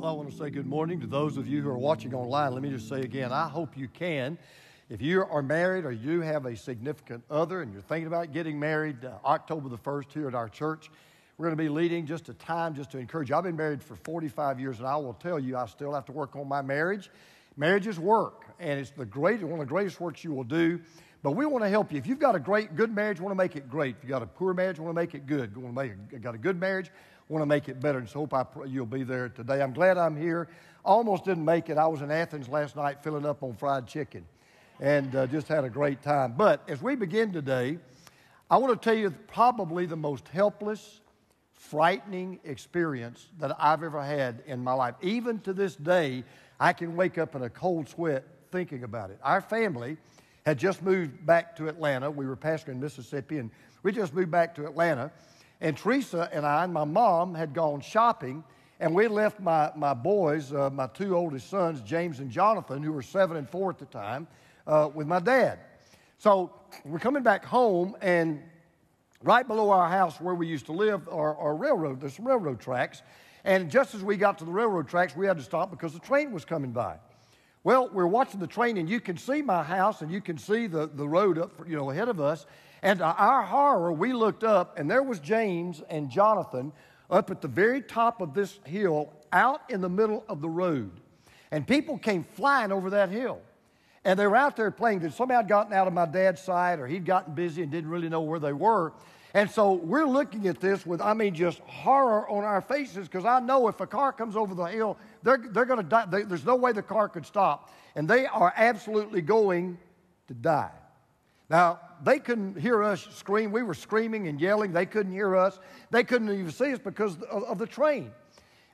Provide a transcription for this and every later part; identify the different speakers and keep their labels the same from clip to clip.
Speaker 1: Well, I want to say good morning to those of you who are watching online. Let me just say again, I hope you can. If you are married or you have a significant other and you're thinking about getting married, uh, October the 1st here at our church, we're going to be leading just a time just to encourage you. I've been married for 45 years, and I will tell you, I still have to work on my marriage. Marriage is work, and it's the great, one of the greatest works you will do. But we want to help you. If you've got a great, good marriage, want to make it great. If you've got a poor marriage, want to make it good. You want to make got a good marriage, want to make it better. And so hope I, you'll be there today. I'm glad I'm here. Almost didn't make it. I was in Athens last night filling up on fried chicken and uh, just had a great time. But as we begin today, I want to tell you probably the most helpless, frightening experience that I've ever had in my life. Even to this day, I can wake up in a cold sweat thinking about it. Our family had just moved back to Atlanta. We were pastoring in Mississippi, and we just moved back to Atlanta. And Teresa and I and my mom had gone shopping, and we left my, my boys, uh, my two oldest sons, James and Jonathan, who were seven and four at the time, uh, with my dad. So we're coming back home, and right below our house where we used to live are, are railroad, there's some railroad tracks. And just as we got to the railroad tracks, we had to stop because the train was coming by. Well, we're watching the train, and you can see my house, and you can see the, the road up, you know, ahead of us. And to our horror, we looked up, and there was James and Jonathan up at the very top of this hill, out in the middle of the road. And people came flying over that hill. And they were out there playing. That somebody had gotten out of my dad's sight, or he'd gotten busy and didn't really know where they were. And so we're looking at this with, I mean, just horror on our faces because I know if a car comes over the hill, they're, they're going to die. They, there's no way the car could stop. And they are absolutely going to die. Now, they couldn't hear us scream. We were screaming and yelling. They couldn't hear us. They couldn't even see us because of, of the train.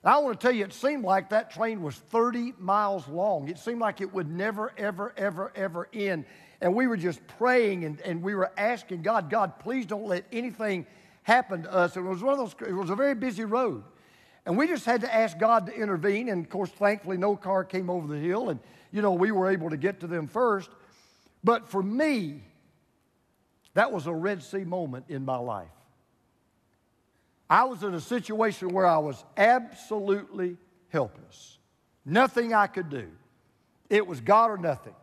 Speaker 1: And I want to tell you, it seemed like that train was 30 miles long. It seemed like it would never, ever, ever, ever end. And we were just praying and, and we were asking God, God, please don't let anything happen to us. And it was one of those, it was a very busy road. And we just had to ask God to intervene. And of course, thankfully, no car came over the hill. And, you know, we were able to get to them first. But for me, that was a Red Sea moment in my life. I was in a situation where I was absolutely helpless. Nothing I could do. It was God or nothing.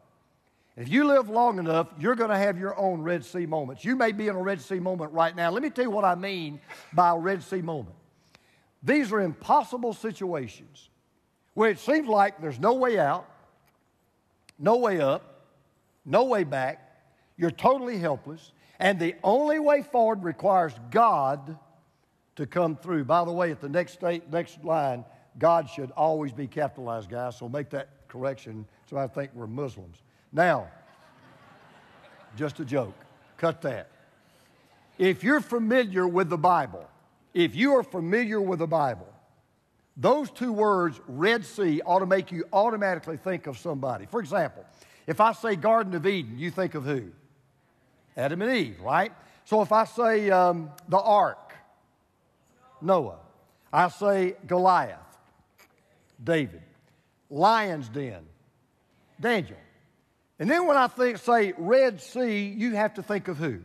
Speaker 1: If you live long enough, you're going to have your own Red Sea moments. You may be in a Red Sea moment right now. Let me tell you what I mean by a Red Sea moment. These are impossible situations where it seems like there's no way out, no way up, no way back. You're totally helpless. And the only way forward requires God to come through. By the way, at the next state, next line, God should always be capitalized, guys. So make that correction. So I think we're Muslims. Now, just a joke. Cut that. If you're familiar with the Bible, if you are familiar with the Bible, those two words, Red Sea, ought to make you automatically think of somebody. For example, if I say Garden of Eden, you think of who? Adam and Eve, right? So if I say um, the ark, Noah. I say Goliath, David. Lion's den, Daniel. And then when I think, say Red Sea, you have to think of who?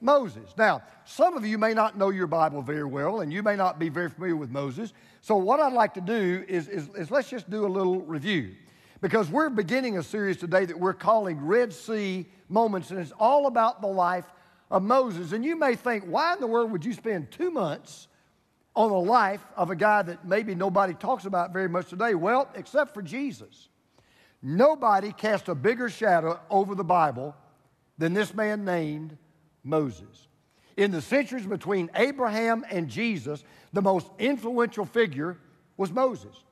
Speaker 1: Moses. Now, some of you may not know your Bible very well, and you may not be very familiar with Moses. So, what I'd like to do is, is, is let's just do a little review. Because we're beginning a series today that we're calling Red Sea Moments, and it's all about the life of Moses. And you may think, why in the world would you spend two months on the life of a guy that maybe nobody talks about very much today? Well, except for Jesus. Nobody cast a bigger shadow over the Bible than this man named Moses. In the centuries between Abraham and Jesus, the most influential figure was Moses.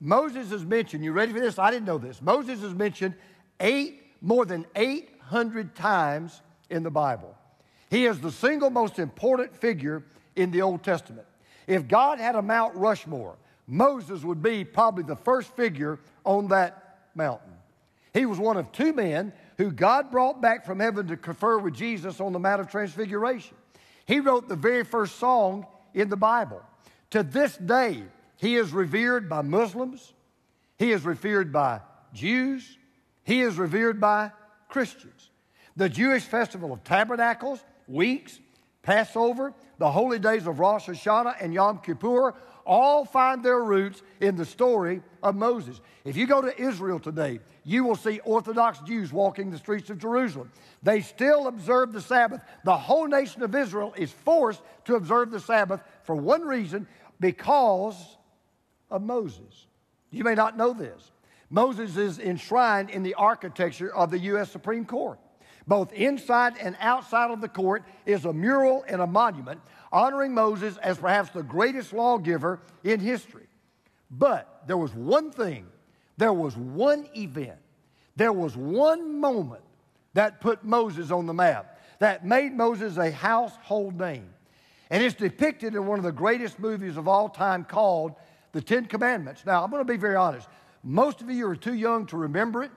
Speaker 1: Moses is mentioned, you ready for this? I didn't know this. Moses is mentioned eight, more than 800 times in the Bible. He is the single most important figure in the Old Testament. If God had a Mount Rushmore, Moses would be probably the first figure on that mountain. He was one of two men who God brought back from heaven to confer with Jesus on the Mount of Transfiguration. He wrote the very first song in the Bible. To this day, he is revered by Muslims, he is revered by Jews, he is revered by Christians. The Jewish festival of tabernacles, weeks, Passover, the holy days of Rosh Hashanah and Yom Kippur all find their roots in the story of Moses. If you go to Israel today, you will see Orthodox Jews walking the streets of Jerusalem. They still observe the Sabbath. The whole nation of Israel is forced to observe the Sabbath for one reason because of Moses. You may not know this. Moses is enshrined in the architecture of the U.S. Supreme Court. Both inside and outside of the court is a mural and a monument honoring Moses as perhaps the greatest lawgiver in history. But there was one thing, there was one event, there was one moment that put Moses on the map, that made Moses a household name. And it's depicted in one of the greatest movies of all time called The Ten Commandments. Now, I'm going to be very honest. Most of you are too young to remember it.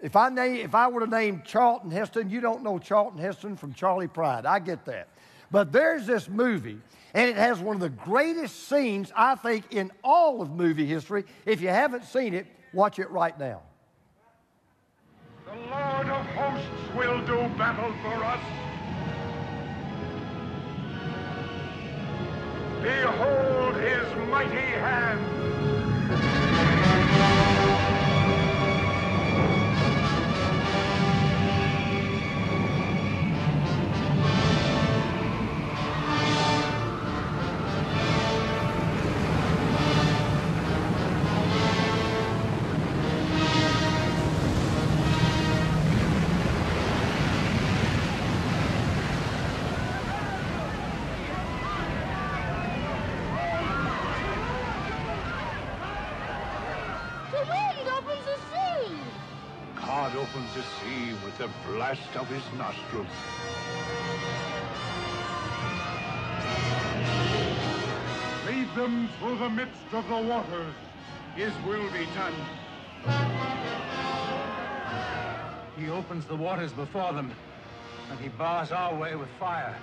Speaker 1: If I, name, if I were to name Charlton Heston, you don't know Charlton Heston from Charley Pride. I get that. But there's this movie, and it has one of the greatest scenes, I think, in all of movie history. If you haven't seen it, watch it right now.
Speaker 2: The Lord of hosts will do battle for us. Behold his mighty hand. Blast of his nostrils. Lead them through the midst of the waters. His will be done.
Speaker 3: He opens the waters before them, and he bars our way with fire.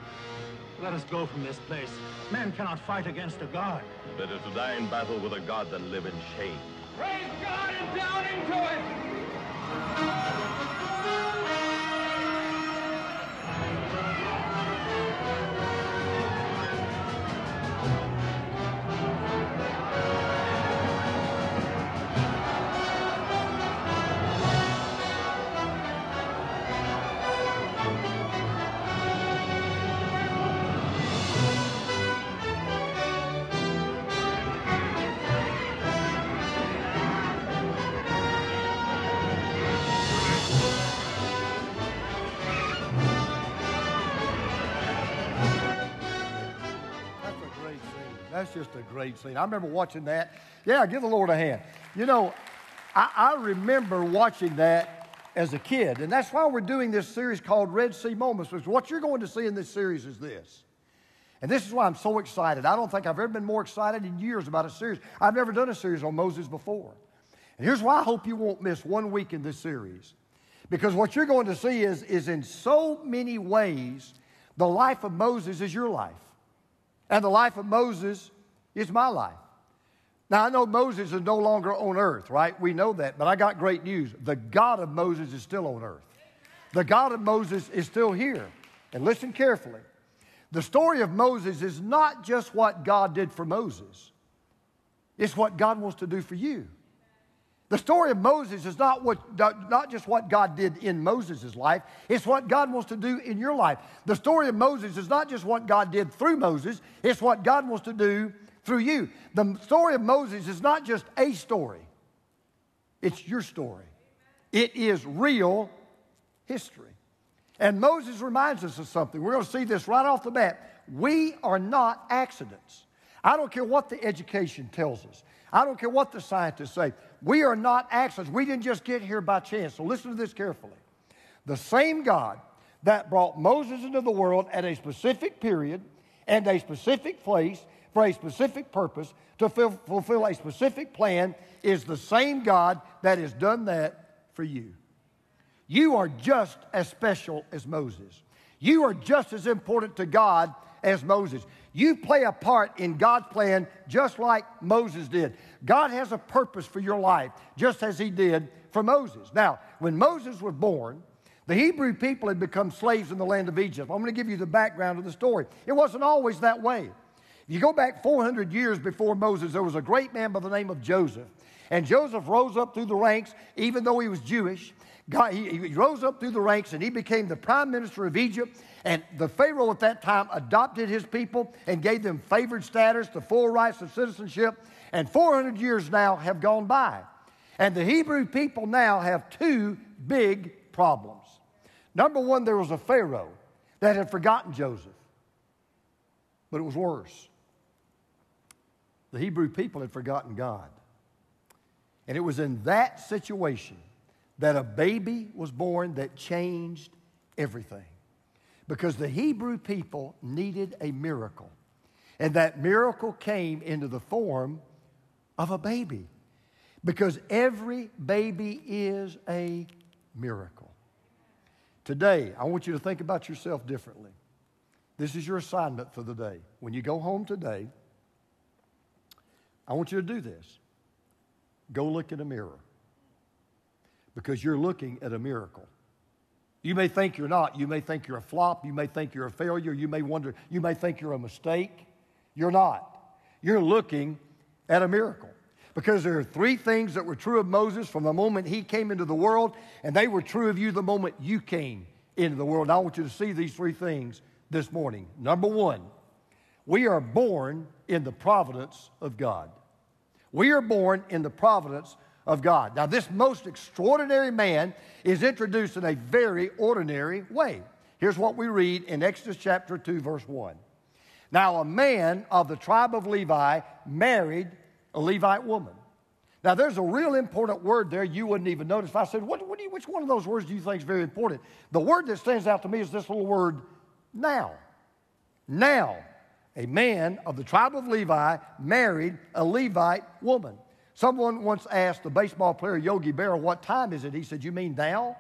Speaker 3: Let us go from this place. Men cannot fight against a god.
Speaker 4: Better to die in battle with a god than live in shame.
Speaker 5: Praise God and down into it!
Speaker 1: That's just a great scene. I remember watching that. Yeah, give the Lord a hand. You know, I, I remember watching that as a kid, and that's why we're doing this series called Red Sea Moments, because what you're going to see in this series is this. And this is why I'm so excited. I don't think I've ever been more excited in years about a series. I've never done a series on Moses before. And here's why I hope you won't miss one week in this series. Because what you're going to see is, is in so many ways, the life of Moses is your life. And the life of Moses is my life. Now, I know Moses is no longer on earth, right? We know that, but I got great news. The God of Moses is still on earth. The God of Moses is still here. And listen carefully. The story of Moses is not just what God did for Moses, it's what God wants to do for you. The story of Moses is not, what, not just what God did in Moses' life, it's what God wants to do in your life. The story of Moses is not just what God did through Moses, it's what God wants to do through you. The story of Moses is not just a story, it's your story. It is real history. And Moses reminds us of something. We're going to see this right off the bat. We are not accidents. I don't care what the education tells us. I don't care what the scientists say. We are not accidents. We didn't just get here by chance. So listen to this carefully. The same God that brought Moses into the world at a specific period and a specific place for a specific purpose to fulfill a specific plan is the same God that has done that for you. You are just as special as Moses. You are just as important to God as Moses. You play a part in God's plan just like Moses did. God has a purpose for your life, just as He did for Moses. Now, when Moses was born, the Hebrew people had become slaves in the land of Egypt. I'm going to give you the background of the story. It wasn't always that way. If You go back 400 years before Moses, there was a great man by the name of Joseph. And Joseph rose up through the ranks, even though he was Jewish. God, he, he rose up through the ranks and he became the prime minister of Egypt. And the Pharaoh at that time adopted his people and gave them favored status, the full rights of citizenship. And 400 years now have gone by. And the Hebrew people now have two big problems. Number one, there was a Pharaoh that had forgotten Joseph, but it was worse. The Hebrew people had forgotten God. And it was in that situation that a baby was born that changed everything. Because the Hebrew people needed a miracle. And that miracle came into the form of a baby. Because every baby is a miracle. Today, I want you to think about yourself differently. This is your assignment for the day. When you go home today, I want you to do this. Go look in a mirror because you're looking at a miracle. You may think you're not. You may think you're a flop. You may think you're a failure. You may wonder, you may think you're a mistake. You're not. You're looking at a miracle. Because there are three things that were true of Moses from the moment he came into the world, and they were true of you the moment you came into the world. And I want you to see these three things this morning. Number one, we are born in the providence of God. We are born in the providence of God. Now, this most extraordinary man is introduced in a very ordinary way. Here's what we read in Exodus chapter 2, verse 1. Now, a man of the tribe of Levi married a Levite woman. Now, there's a real important word there you wouldn't even notice. If I said, what, what you, which one of those words do you think is very important? The word that stands out to me is this little word, now. Now, a man of the tribe of Levi married a Levite woman. Someone once asked the baseball player Yogi Berra, What time is it? He said, You mean now?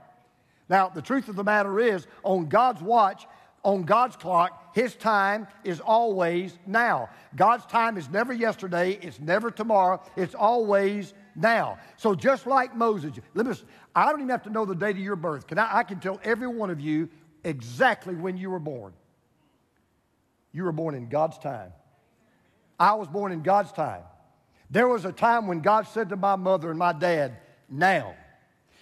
Speaker 1: Now, the truth of the matter is, on God's watch, on God's clock, His time is always now. God's time is never yesterday, it's never tomorrow, it's always now. So just like Moses, listen, I don't even have to know the date of your birth. Can I, I can tell every one of you exactly when you were born. You were born in God's time. I was born in God's time. There was a time when God said to my mother and my dad, now.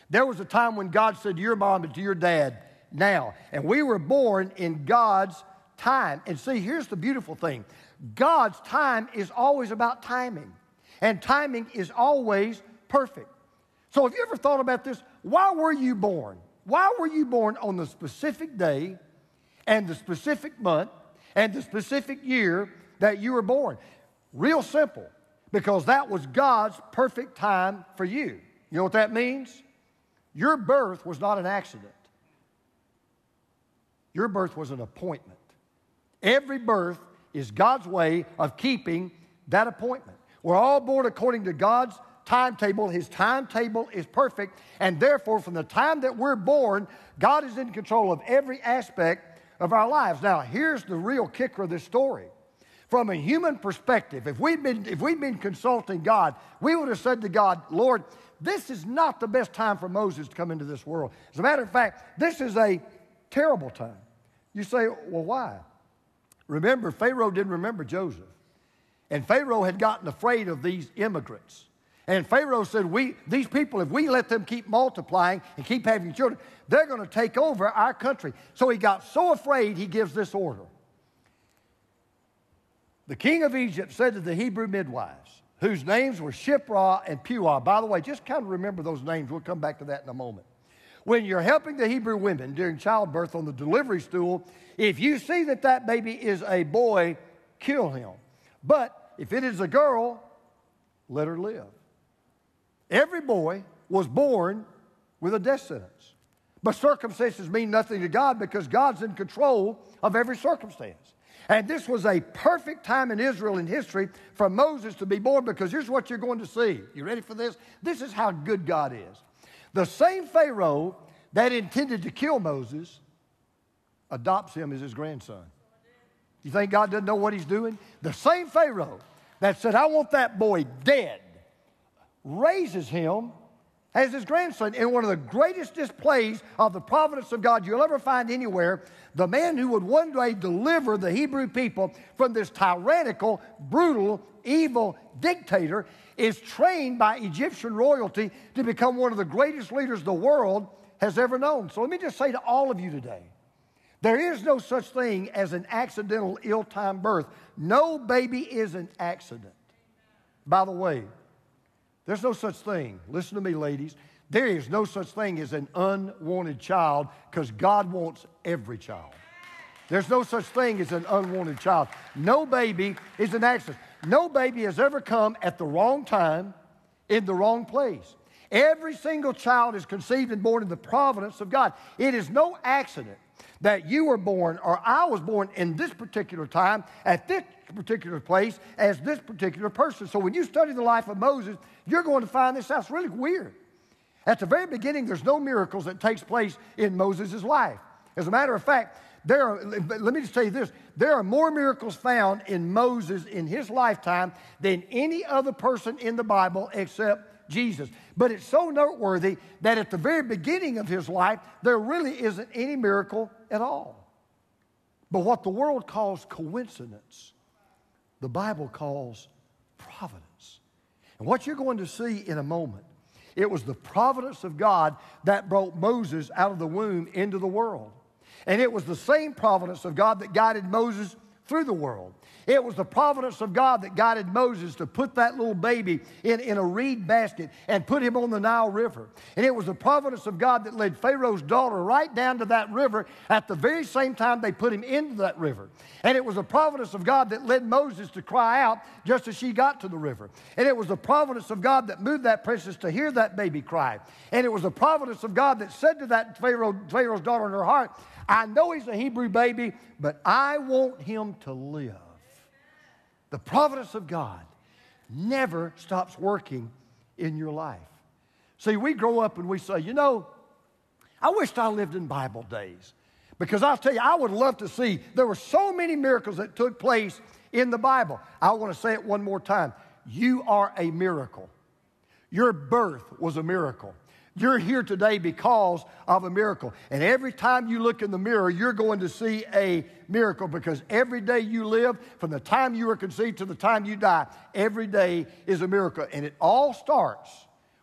Speaker 1: There was a time when God said to your mom and to your dad, now. And we were born in God's time. And see, here's the beautiful thing God's time is always about timing, and timing is always perfect. So, have you ever thought about this? Why were you born? Why were you born on the specific day and the specific month and the specific year that you were born? Real simple, because that was God's perfect time for you. You know what that means? Your birth was not an accident. Your birth was an appointment. Every birth is God's way of keeping that appointment. We're all born according to God's timetable. His timetable is perfect, and therefore, from the time that we're born, God is in control of every aspect of our lives. Now, here's the real kicker of this story. From a human perspective, if we'd been, if we'd been consulting God, we would have said to God, Lord, this is not the best time for Moses to come into this world. As a matter of fact, this is a terrible time. You say, well, why? Remember, Pharaoh didn't remember Joseph. And Pharaoh had gotten afraid of these immigrants. And Pharaoh said, we, These people, if we let them keep multiplying and keep having children, they're going to take over our country. So he got so afraid, he gives this order. The king of Egypt said to the Hebrew midwives, whose names were Shiphrah and Puah. By the way, just kind of remember those names. We'll come back to that in a moment. When you're helping the Hebrew women during childbirth on the delivery stool, if you see that that baby is a boy, kill him. But if it is a girl, let her live. Every boy was born with a death sentence. But circumstances mean nothing to God because God's in control of every circumstance. And this was a perfect time in Israel in history for Moses to be born because here's what you're going to see. You ready for this? This is how good God is. The same Pharaoh that intended to kill Moses adopts him as his grandson. You think God doesn't know what he's doing? The same Pharaoh that said, I want that boy dead, raises him as his grandson in one of the greatest displays of the providence of God you'll ever find anywhere. The man who would one day deliver the Hebrew people from this tyrannical, brutal, evil dictator is trained by Egyptian royalty to become one of the greatest leaders the world has ever known. So let me just say to all of you today there is no such thing as an accidental ill timed birth. No baby is an accident. By the way, there's no such thing. Listen to me, ladies. There is no such thing as an unwanted child because God wants every child. There's no such thing as an unwanted child. No baby is an accident. No baby has ever come at the wrong time in the wrong place. Every single child is conceived and born in the providence of God. It is no accident that you were born or I was born in this particular time at this particular place as this particular person. So when you study the life of Moses, you're going to find this out. It's really weird. At the very beginning, there's no miracles that takes place in Moses' life. As a matter of fact, there are, let me just tell you this there are more miracles found in Moses in his lifetime than any other person in the Bible except Jesus. But it's so noteworthy that at the very beginning of his life, there really isn't any miracle at all. But what the world calls coincidence, the Bible calls providence. And what you're going to see in a moment, it was the providence of God that brought Moses out of the womb into the world. And it was the same providence of God that guided Moses through the world. It was the providence of God that guided Moses to put that little baby in, in a reed basket and put him on the Nile River. And it was the providence of God that led Pharaoh's daughter right down to that river at the very same time they put him into that river. And it was the providence of God that led Moses to cry out just as she got to the river. And it was the providence of God that moved that princess to hear that baby cry. And it was the providence of God that said to that Pharaoh, Pharaoh's daughter in her heart, I know he's a Hebrew baby, but I want him to live. The providence of God never stops working in your life. See, we grow up and we say, you know, I wished I lived in Bible days. Because I'll tell you, I would love to see, there were so many miracles that took place in the Bible. I want to say it one more time. You are a miracle. Your birth was a miracle. You're here today because of a miracle. And every time you look in the mirror, you're going to see a miracle because every day you live, from the time you were conceived to the time you die, every day is a miracle. And it all starts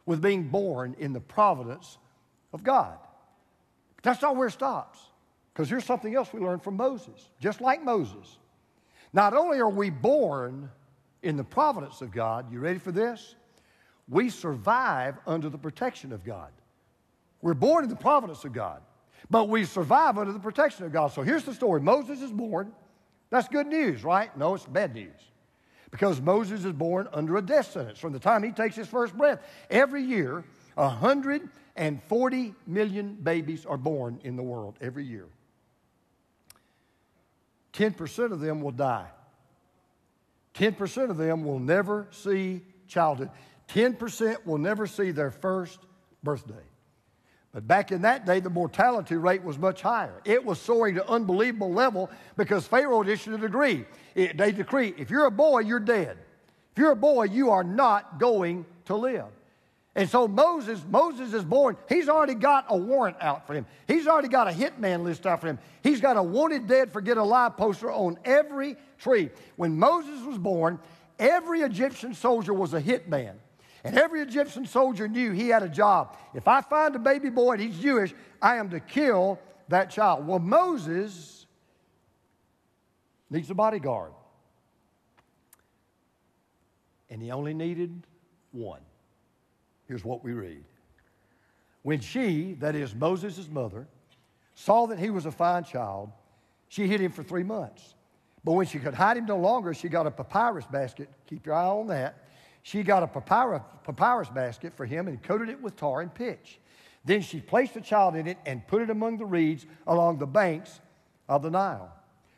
Speaker 1: with being born in the providence of God. That's not where it stops. Because here's something else we learned from Moses. Just like Moses, not only are we born in the providence of God, you ready for this? We survive under the protection of God. We're born in the providence of God, but we survive under the protection of God. So here's the story Moses is born. That's good news, right? No, it's bad news. Because Moses is born under a death sentence from the time he takes his first breath. Every year, 140 million babies are born in the world every year. 10% of them will die. 10% of them will never see childhood. 10% will never see their first birthday. But back in that day, the mortality rate was much higher. It was soaring to unbelievable level because Pharaoh issued a decree. It, they decree, if you're a boy, you're dead. If you're a boy, you are not going to live. And so Moses, Moses is born. He's already got a warrant out for him. He's already got a hitman list out for him. He's got a wanted dead, forget alive poster on every tree. When Moses was born, every Egyptian soldier was a hitman. And every Egyptian soldier knew he had a job. If I find a baby boy and he's Jewish, I am to kill that child. Well, Moses needs a bodyguard. And he only needed one. Here's what we read. When she, that is Moses' mother, saw that he was a fine child, she hid him for three months. But when she could hide him no longer, she got a papyrus basket. Keep your eye on that she got a papyrus, papyrus basket for him and coated it with tar and pitch. Then she placed the child in it and put it among the reeds along the banks of the Nile.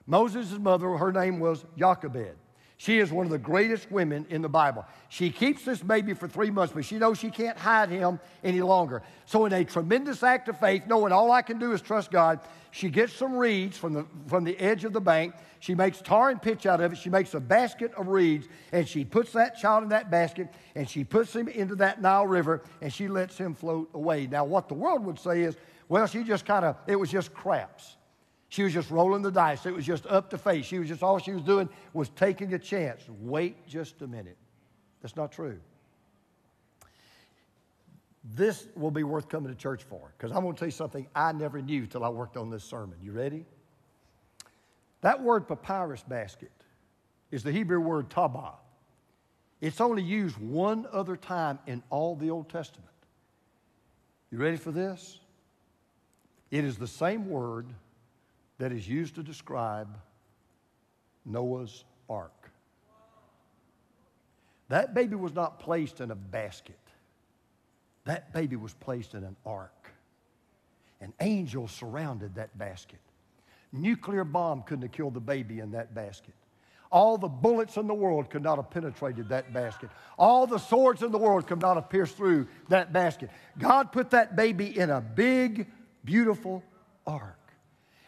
Speaker 1: Moses' mother, her name was Jochebed. She is one of the greatest women in the Bible. She keeps this baby for three months, but she knows she can't hide him any longer. So, in a tremendous act of faith, knowing all I can do is trust God, she gets some reeds from the, from the edge of the bank. She makes tar and pitch out of it. She makes a basket of reeds, and she puts that child in that basket, and she puts him into that Nile River, and she lets him float away. Now, what the world would say is, well, she just kind of, it was just craps. She was just rolling the dice. It was just up to face. She was just, all she was doing was taking a chance. Wait just a minute. That's not true. This will be worth coming to church for because I'm going to tell you something I never knew till I worked on this sermon. You ready? That word papyrus basket is the Hebrew word tabah. It's only used one other time in all the Old Testament. You ready for this? It is the same word that is used to describe Noah's ark. That baby was not placed in a basket. That baby was placed in an ark. An angel surrounded that basket. Nuclear bomb couldn't have killed the baby in that basket. All the bullets in the world could not have penetrated that basket. All the swords in the world could not have pierced through that basket. God put that baby in a big, beautiful ark.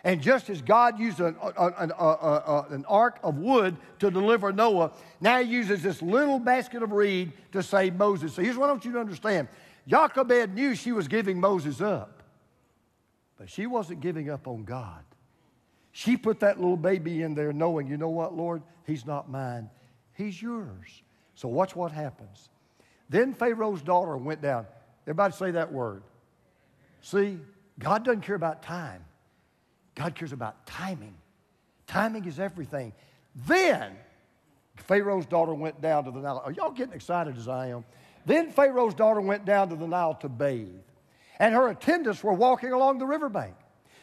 Speaker 1: And just as God used an, an, an, ark of wood to deliver Noah, now he uses this little basket of reed to save Moses. So here's what I want you to understand Jochebed knew she was giving Moses up, but she wasn't giving up on God. She put that little baby in there knowing, you know what, Lord? He's not mine, he's yours. So watch what happens. Then Pharaoh's daughter went down. Everybody say that word. See, God doesn't care about time. God cares about timing. Timing is everything. Then Pharaoh's daughter went down to the Nile. Are y'all getting excited as I am? Then Pharaoh's daughter went down to the Nile to bathe, and her attendants were walking along the riverbank.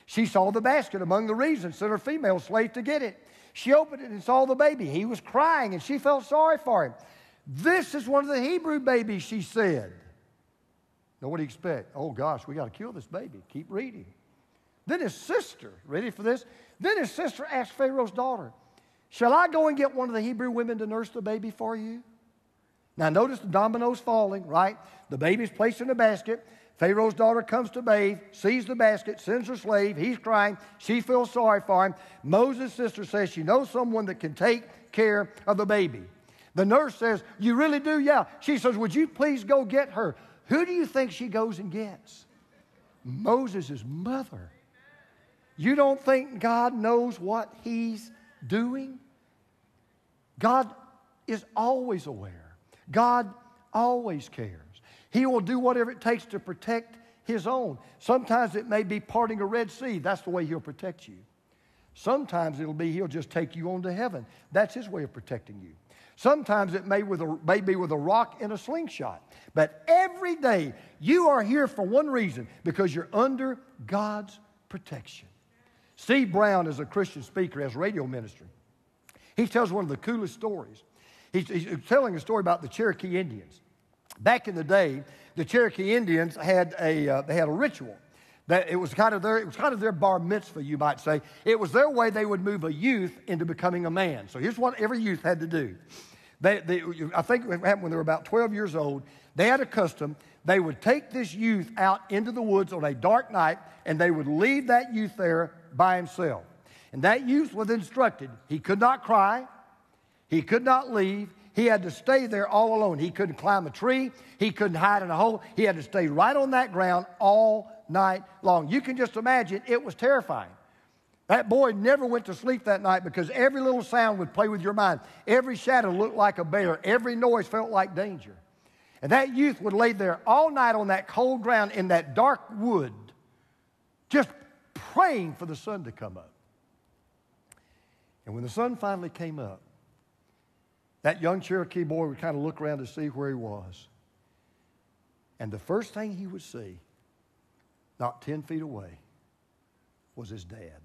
Speaker 1: She saw the basket among the reeds and sent her female slave to get it. She opened it and saw the baby. He was crying, and she felt sorry for him. This is one of the Hebrew babies, she said. Now, what do you expect? Oh, gosh, we got to kill this baby. Keep reading. Then his sister, ready for this? Then his sister asked Pharaoh's daughter, Shall I go and get one of the Hebrew women to nurse the baby for you? Now, notice the dominoes falling, right? The baby's placed in a basket. Pharaoh's daughter comes to bathe, sees the basket, sends her slave. He's crying. She feels sorry for him. Moses' sister says she knows someone that can take care of the baby. The nurse says, You really do? Yeah. She says, Would you please go get her? Who do you think she goes and gets? Moses' mother. You don't think God knows what He's doing? God is always aware. God always cares. He will do whatever it takes to protect His own. Sometimes it may be parting a Red Sea. That's the way He'll protect you. Sometimes it'll be He'll just take you on to heaven. That's His way of protecting you. Sometimes it may, with a, may be with a rock and a slingshot. But every day you are here for one reason because you're under God's protection. Steve Brown is a Christian speaker, has radio ministry. He tells one of the coolest stories. He's, he's telling a story about the Cherokee Indians. Back in the day, the Cherokee Indians had a, uh, they had a ritual. That it was kind of their it was kind of their bar mitzvah, you might say. It was their way they would move a youth into becoming a man. So here's what every youth had to do. They, they, I think it happened when they were about 12 years old. They had a custom. They would take this youth out into the woods on a dark night, and they would leave that youth there by himself. And that youth was instructed he could not cry, he could not leave, he had to stay there all alone. He couldn't climb a tree. He couldn't hide in a hole. He had to stay right on that ground all night long. You can just imagine it was terrifying. That boy never went to sleep that night because every little sound would play with your mind. Every shadow looked like a bear. Every noise felt like danger. And that youth would lay there all night on that cold ground in that dark wood, just praying for the sun to come up. And when the sun finally came up, that young Cherokee boy would kind of look around to see where he was. And the first thing he would see, not 10 feet away, was his dad.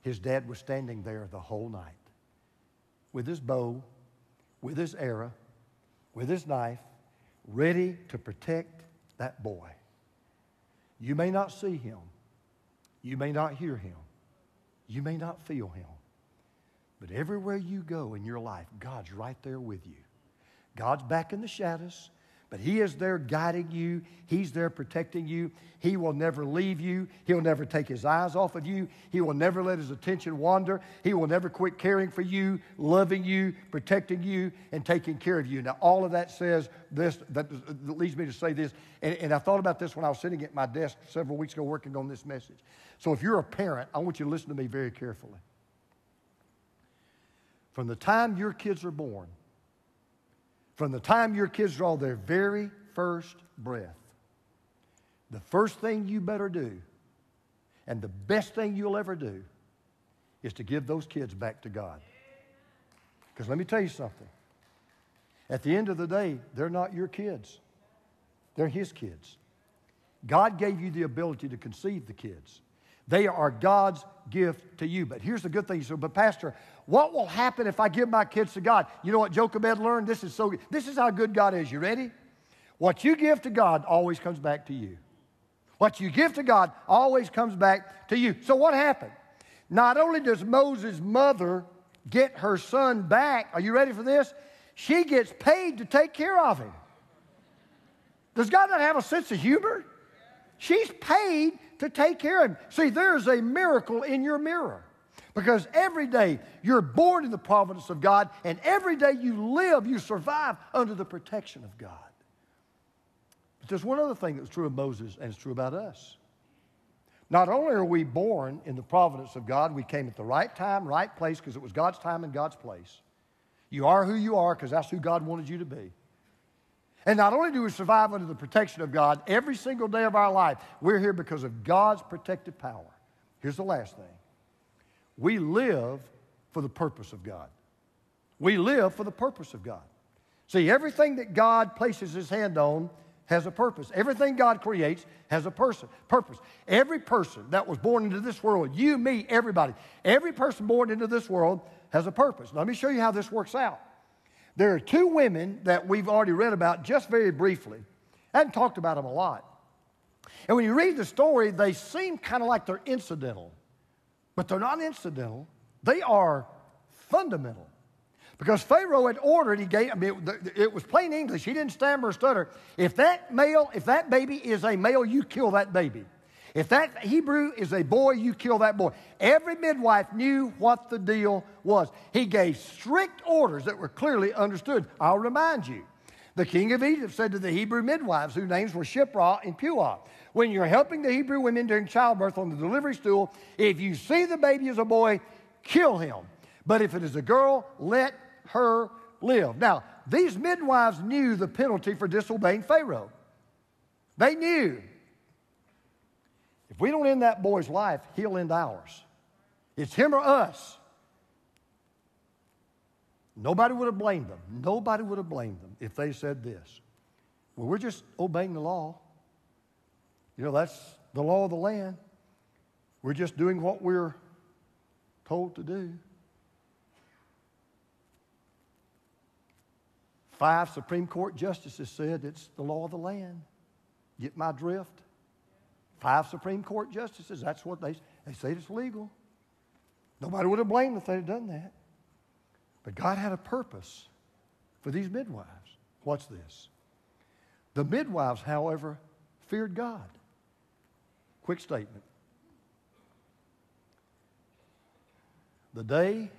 Speaker 1: His dad was standing there the whole night with his bow, with his arrow, with his knife, ready to protect that boy. You may not see him, you may not hear him, you may not feel him, But everywhere you go in your life, God's right there with you. God's back in the shadows, but He is there guiding you. He's there protecting you. He will never leave you. He'll never take His eyes off of you. He will never let His attention wander. He will never quit caring for you, loving you, protecting you, and taking care of you. Now, all of that says this, that leads me to say this, and, and I thought about this when I was sitting at my desk several weeks ago working on this message. So, if you're a parent, I want you to listen to me very carefully. From the time your kids are born, from the time your kids draw their very first breath, the first thing you better do, and the best thing you'll ever do, is to give those kids back to God. Because let me tell you something. At the end of the day, they're not your kids, they're His kids. God gave you the ability to conceive the kids. They are God's gift to you. But here's the good thing. So, but Pastor, what will happen if I give my kids to God? You know what Jochebed learned? This is so good. This is how good God is. You ready? What you give to God always comes back to you. What you give to God always comes back to you. So what happened? Not only does Moses' mother get her son back, are you ready for this? She gets paid to take care of him. Does God not have a sense of humor? She's paid to take care of him. See, there's a miracle in your mirror. Because every day you're born in the providence of God, and every day you live, you survive under the protection of God. But there's one other thing that was true of Moses, and it's true about us. Not only are we born in the providence of God, we came at the right time, right place, because it was God's time and God's place. You are who you are because that's who God wanted you to be. And not only do we survive under the protection of God every single day of our life, we're here because of God's protective power. Here's the last thing we live for the purpose of God. We live for the purpose of God. See, everything that God places his hand on has a purpose. Everything God creates has a person, purpose. Every person that was born into this world, you, me, everybody, every person born into this world has a purpose. Let me show you how this works out. There are two women that we've already read about just very briefly. I haven't talked about them a lot. And when you read the story, they seem kind of like they're incidental. But they're not incidental, they are fundamental. Because Pharaoh had ordered, he gave, I mean, it was plain English. He didn't stammer or stutter. If that male, if that baby is a male, you kill that baby. If that Hebrew is a boy, you kill that boy. Every midwife knew what the deal was. He gave strict orders that were clearly understood. I'll remind you. The king of Egypt said to the Hebrew midwives, whose names were Shiphrah and Puah, when you're helping the Hebrew women during childbirth on the delivery stool, if you see the baby as a boy, kill him. But if it is a girl, let her live. Now, these midwives knew the penalty for disobeying Pharaoh. They knew we don't end that boy's life, he'll end ours. It's him or us. Nobody would have blamed them. Nobody would have blamed them if they said this. Well, we're just obeying the law. You know, that's the law of the land. We're just doing what we're told to do. Five Supreme Court justices said it's the law of the land. Get my drift? Five Supreme Court justices, that's what they, they say it's legal. Nobody would have blamed if they had done that. But God had a purpose for these midwives. What's this? The midwives, however, feared God. Quick statement. The day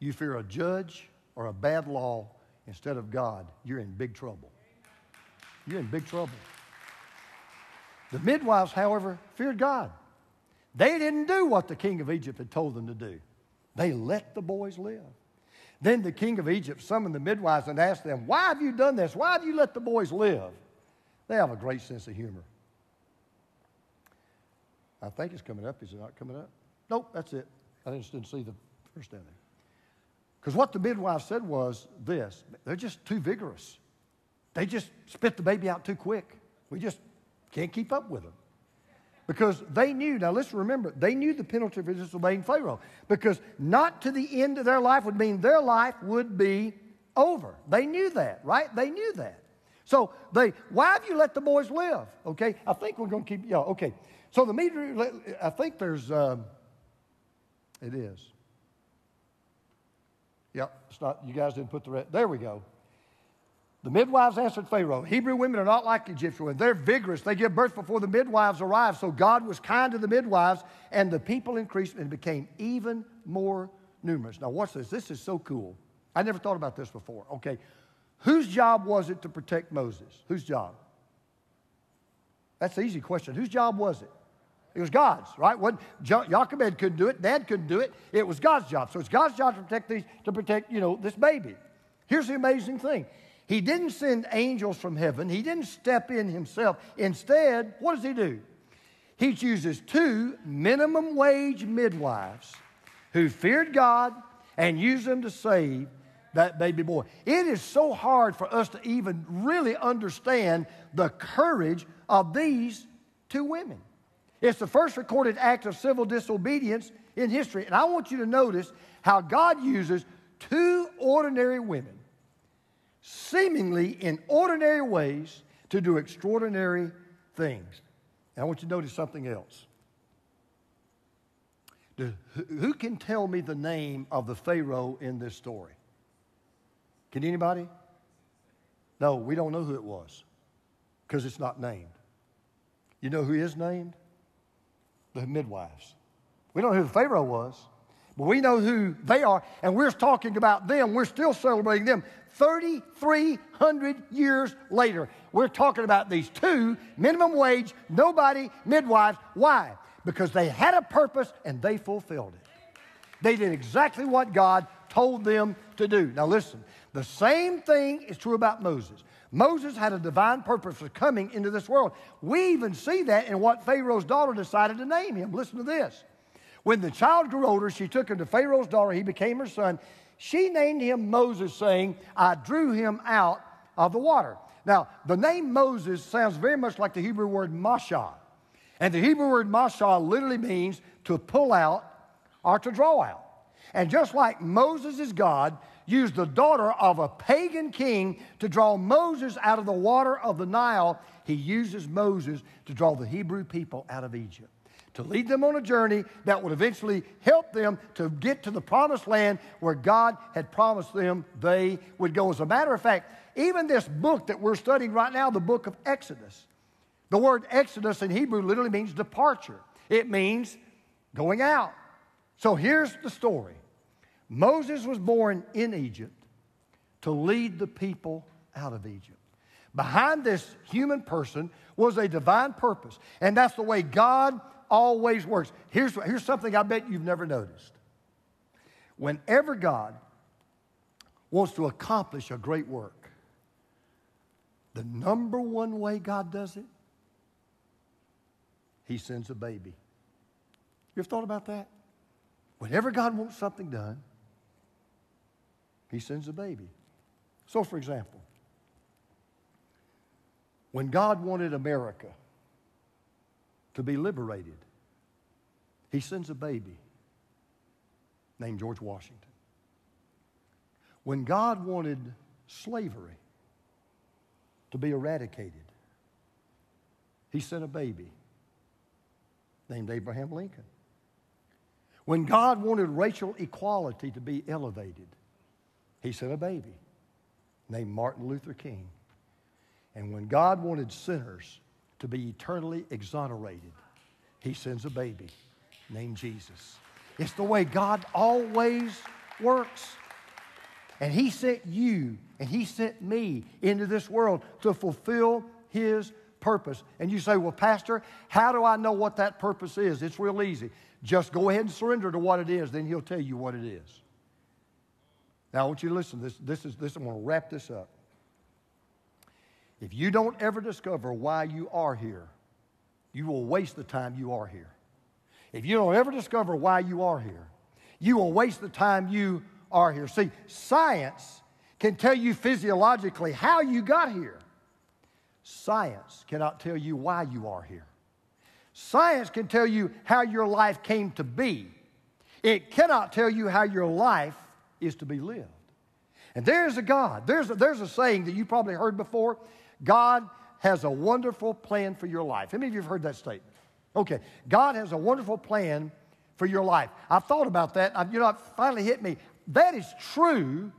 Speaker 1: you fear a judge or a bad law instead of God, you're in big trouble. You're in big trouble. The midwives, however, feared God. They didn't do what the king of Egypt had told them to do, they let the boys live. Then the king of Egypt summoned the midwives and asked them, Why have you done this? Why have you let the boys live? They have a great sense of humor. I think it's coming up. Is it not coming up? Nope, that's it. I just didn't see the first down there. Because what the midwife said was this they're just too vigorous. They just spit the baby out too quick. We just can't keep up with them. Because they knew, now let's remember, they knew the penalty for disobeying Pharaoh. Because not to the end of their life would mean their life would be over. They knew that, right? They knew that. So they, why have you let the boys live? Okay, I think we're going to keep, yeah, okay. So the meter, I think there's, um, it is. Yep, it's not, you guys didn't put the, there we go. The midwives answered Pharaoh, Hebrew women are not like Egyptian women. They're vigorous. They give birth before the midwives arrive. So God was kind to the midwives, and the people increased and became even more numerous. Now, watch this. This is so cool. I never thought about this before. Okay, whose job was it to protect Moses? Whose job? That's the easy question. Whose job was it? It was God's, right? When Jochebed couldn't do it, Dad couldn't do it. It was God's job. So it's God's job to protect these, to protect, you know, this baby. Here's the amazing thing. He didn't send angels from heaven. He didn't step in himself. Instead, what does he do? He chooses two minimum wage midwives who feared God and used them to save that baby boy. It is so hard for us to even really understand the courage of these two women. It's the first recorded act of civil disobedience in history. And I want you to notice how God uses two ordinary women, seemingly in ordinary ways, to do extraordinary things. I want you to notice something else. Who can tell me the name of the Pharaoh in this story? Can anybody? No, we don't know who it was because it's not named. You know who is named? the midwives. We don't know who the Pharaoh was, but we know who they are, and we're talking about them. We're still celebrating them 3,300 years later. We're talking about these two minimum wage, nobody midwives. Why? Because they had a purpose and they fulfilled it. They did exactly what God told them to do. Now, listen, the same thing is true about Moses. Moses had a divine purpose for coming into this world. We even see that in what Pharaoh's daughter decided to name him. Listen to this. When the child grew older, she took him to Pharaoh's daughter. He became her son. She named him Moses, saying, I drew him out of the water. Now, the name Moses sounds very much like the Hebrew word mashah. And the Hebrew word mashah literally means to pull out or to draw out. And just like Moses is God, used the daughter of a pagan king to draw Moses out of the water of the Nile, he uses Moses to draw the Hebrew people out of Egypt, to lead them on a journey that would eventually help them to get to the promised land where God had promised them they would go. As a matter of fact, even this book that we're studying right now, the book of Exodus, the word Exodus in Hebrew literally means departure, it means going out. So here's the story Moses was born in Egypt to lead the people out of Egypt. Behind this human person was a divine purpose, and that's the way God always works. Here's, here's something I bet you've never noticed. Whenever God wants to accomplish a great work, the number one way God does it, He sends a baby. You ever thought about that? Whenever God wants something done, he sends a baby. So, for example, when God wanted America to be liberated, He sends a baby named George Washington. When God wanted slavery to be eradicated, He sent a baby named Abraham Lincoln. When God wanted racial equality to be elevated, he sent a baby named Martin Luther King. And when God wanted sinners to be eternally exonerated, he sends a baby named Jesus. It's the way God always works. And he sent you and he sent me into this world to fulfill his purpose. And you say, Well, Pastor, how do I know what that purpose is? It's real easy. Just go ahead and surrender to what it is, then he'll tell you what it is. Now, I want you to listen. This, this is this. I'm going to wrap this up. If you don't ever discover why you are here, you will waste the time you are here. If you don't ever discover why you are here, you will waste the time you are here. See, science can tell you physiologically how you got here. Science cannot tell you why you are here. Science can tell you how your life came to be. It cannot tell you how your life is to be lived. And there's a God. There's a, there's a saying that you probably heard before God has a wonderful plan for your life. How many of you have heard that statement? Okay, God has a wonderful plan for your life. I've thought about that. I, you know, it finally hit me. that is true,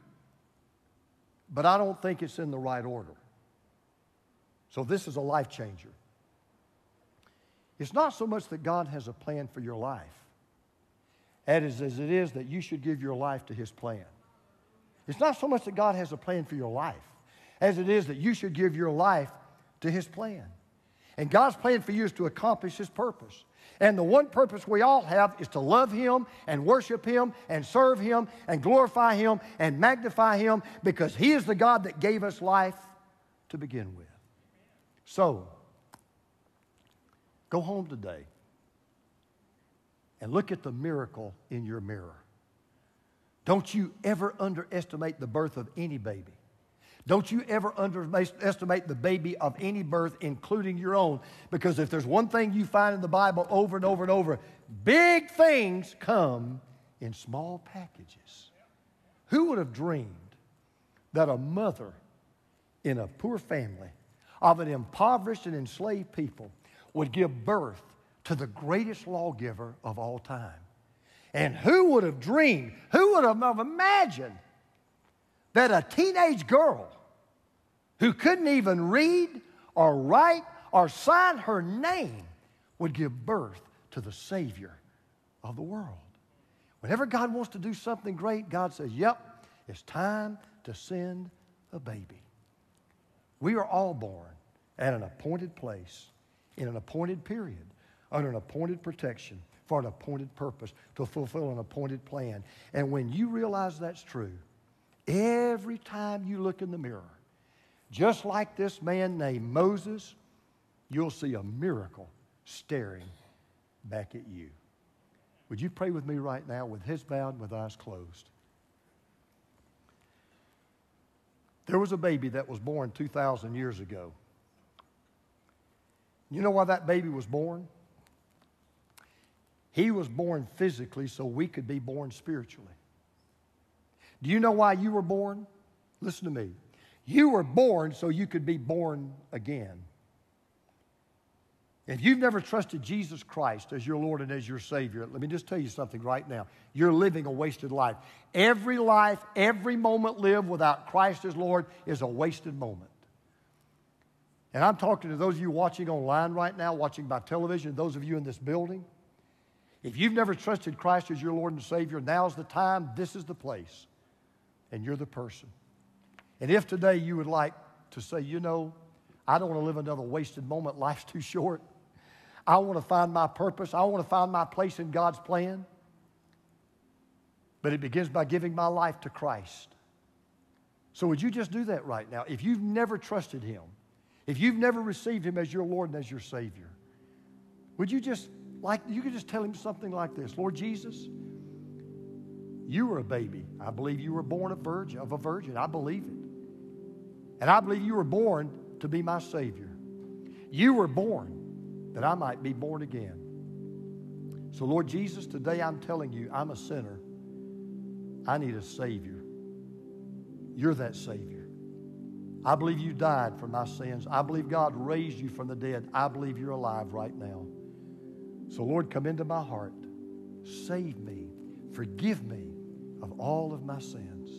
Speaker 1: but I don't think it's in the right order. So this is a life changer. It's not so much that God has a plan for your life as it is that you should give your life to His plan. It's not so much that God has a plan for your life as it is that you should give your life to His plan. And God's plan for you is to accomplish His purpose. And the one purpose we all have is to love Him and worship Him and serve Him and glorify Him and magnify Him because He is the God that gave us life to begin with. So, go home today and look at the miracle in your mirror. Don't you ever underestimate the birth of any baby. Don't you ever underestimate the baby of any birth, including your own, because if there's one thing you find in the Bible over and over and over, big things come in small packages. Who would have dreamed that a mother in a poor family of an impoverished and enslaved people would give birth to the greatest lawgiver of all time? And who would have dreamed, who would have imagined that a teenage girl who couldn't even read or write or sign her name would give birth to the Savior of the world. Whenever God wants to do something great, God says, Yep, it's time to send a baby. We are all born at an appointed place, in an appointed period, under an appointed protection, for an appointed purpose, to fulfill an appointed plan. And when you realize that's true, Every time you look in the mirror, just like this man named Moses, you'll see a miracle staring back at you. Would you pray with me right now with heads bowed with eyes closed? There was a baby that was born 2,000 years ago. You know why that baby was born? He was born physically so we could be born spiritually. Do you know why you were born? Listen to me. You were born so you could be born again. If you've never trusted Jesus Christ as your Lord and as your Savior, let me just tell you something right now. You're living a wasted life. Every life, every moment lived without Christ as Lord is a wasted moment. And I'm talking to those of you watching online right now, watching by television, those of you in this building. If you've never trusted Christ as your Lord and Savior, now's the time, this is the place and you're the person. And if today you would like to say, you know, I don't want to live another wasted moment, life's too short. I want to find my purpose, I want to find my place in God's plan. But it begins by giving my life to Christ. So, would you just do that right now? If you've never trusted Him, if you've never received Him as your Lord and as your Savior, would you just, like, you could just tell Him something like this Lord Jesus, you were a baby. I believe you were born a virgin, of a virgin. I believe it. And I believe you were born to be my Savior. You were born that I might be born again. So, Lord Jesus, today I'm telling you, I'm a sinner. I need a Savior. You're that Savior. I believe you died for my sins. I believe God raised you from the dead. I believe you're alive right now. So, Lord, come into my heart. Save me. Forgive me of all of my sins.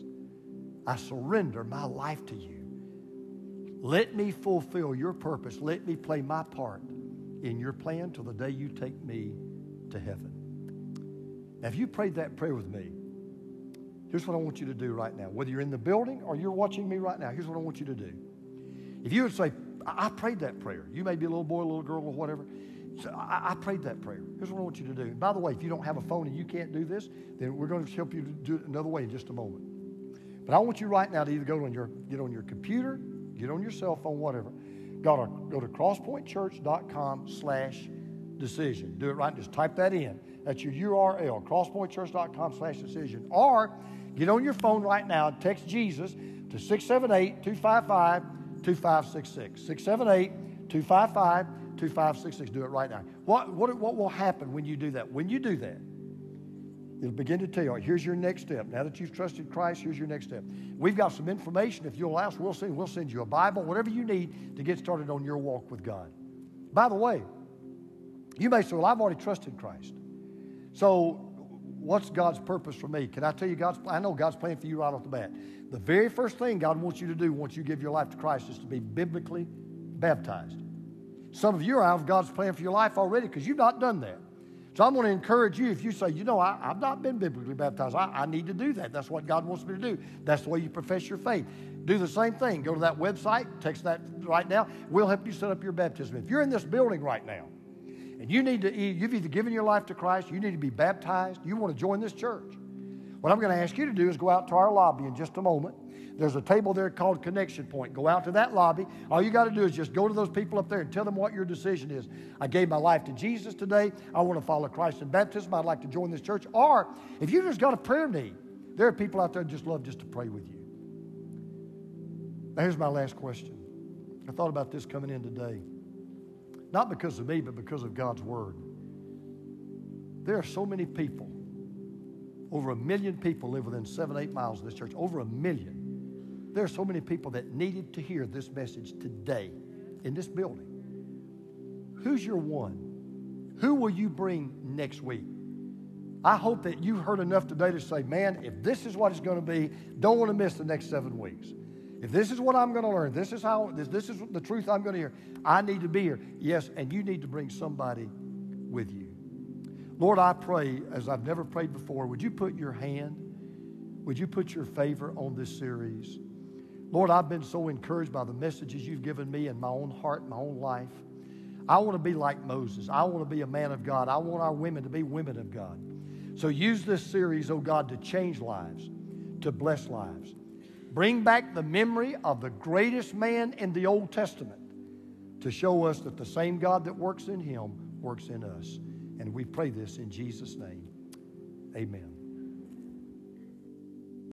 Speaker 1: I surrender my life to you. Let me fulfill your purpose. Let me play my part in your plan till the day you take me to heaven. Now, if you prayed that prayer with me, here's what I want you to do right now. Whether you're in the building or you're watching me right now, here's what I want you to do. If you would say, I prayed that prayer, you may be a little boy, a little girl, or whatever. So I, I, prayed that prayer. Here's what I want you to do. by the way, if you don't have a phone and you can't do this, then we're going to help you do it another way in just a moment. But I want you right now to either go on your get on your computer, get on your cell phone, whatever. Go to, go to crosspointchurch.com slash decision. Do it right. Just type that in. That's your URL, crosspointchurch.com slash decision. Or get on your phone right now and text Jesus to 678 255 2566. 678 255 2566. Do it right now. What, what, what will happen when you do that? When you do that, it'll begin to tell you, here's your next step. Now that you've trusted Christ, here's your next step. We've got some information. If you'll ask, we'll send, we'll send you a Bible, whatever you need to get started on your walk with God. By the way, you may say, well, I've already trusted Christ. So what's God's purpose for me? Can I tell you God's I know God's plan for you right off the bat. The very first thing God wants you to do once you give your life to Christ is to be biblically baptized. Some of you are out of God's plan for your life already because you've not done that. So I'm going to encourage you if you say, you know, I, have not been biblically baptized, I, I need to do that. That's what God wants me to do. That's the way you profess your faith. Do the same thing. Go to that website, text that right now. We'll help you set up your baptism. If you're in this building right now and you need to, you've either given your life to Christ, you need to be baptized, you want to join this church. What I'm going to ask you to do is go out to our lobby in just a moment. There's a table there called Connection Point. Go out to that lobby. All you got to do is just go to those people up there and tell them what your decision is. I gave my life to Jesus today. I want to follow Christ in baptism. I'd like to join this church. Or if you just got a prayer need, there are people out there just love just to pray with you. Now, here's my last question. I thought about this coming in today. Not because of me, but because of God's Word. There are so many people, over a million people live within seven, eight miles of this church. Over a million. There are so many people that needed to hear this message today in this building. Who's your one? Who will you bring next week? I hope that you've heard enough today to say, man, if this is what it's going to be, don't want to miss the next seven weeks. If this is what I'm going to learn, this is how this, this is the truth I'm going to hear. I need to be here. Yes, and you need to bring somebody with you. Lord, I pray as I've never prayed before, would you put your hand, would you put your favor on this series? Lord, I've been so encouraged by the messages you've given me in my own heart, my own life. I want to be like Moses. I want to be a man of God. I want our women to be women of God. So use this series, oh God, to change lives, to bless lives. Bring back the memory of the greatest man in the Old Testament to show us that the same God that works in him works in us. And we pray this in Jesus' name. Amen.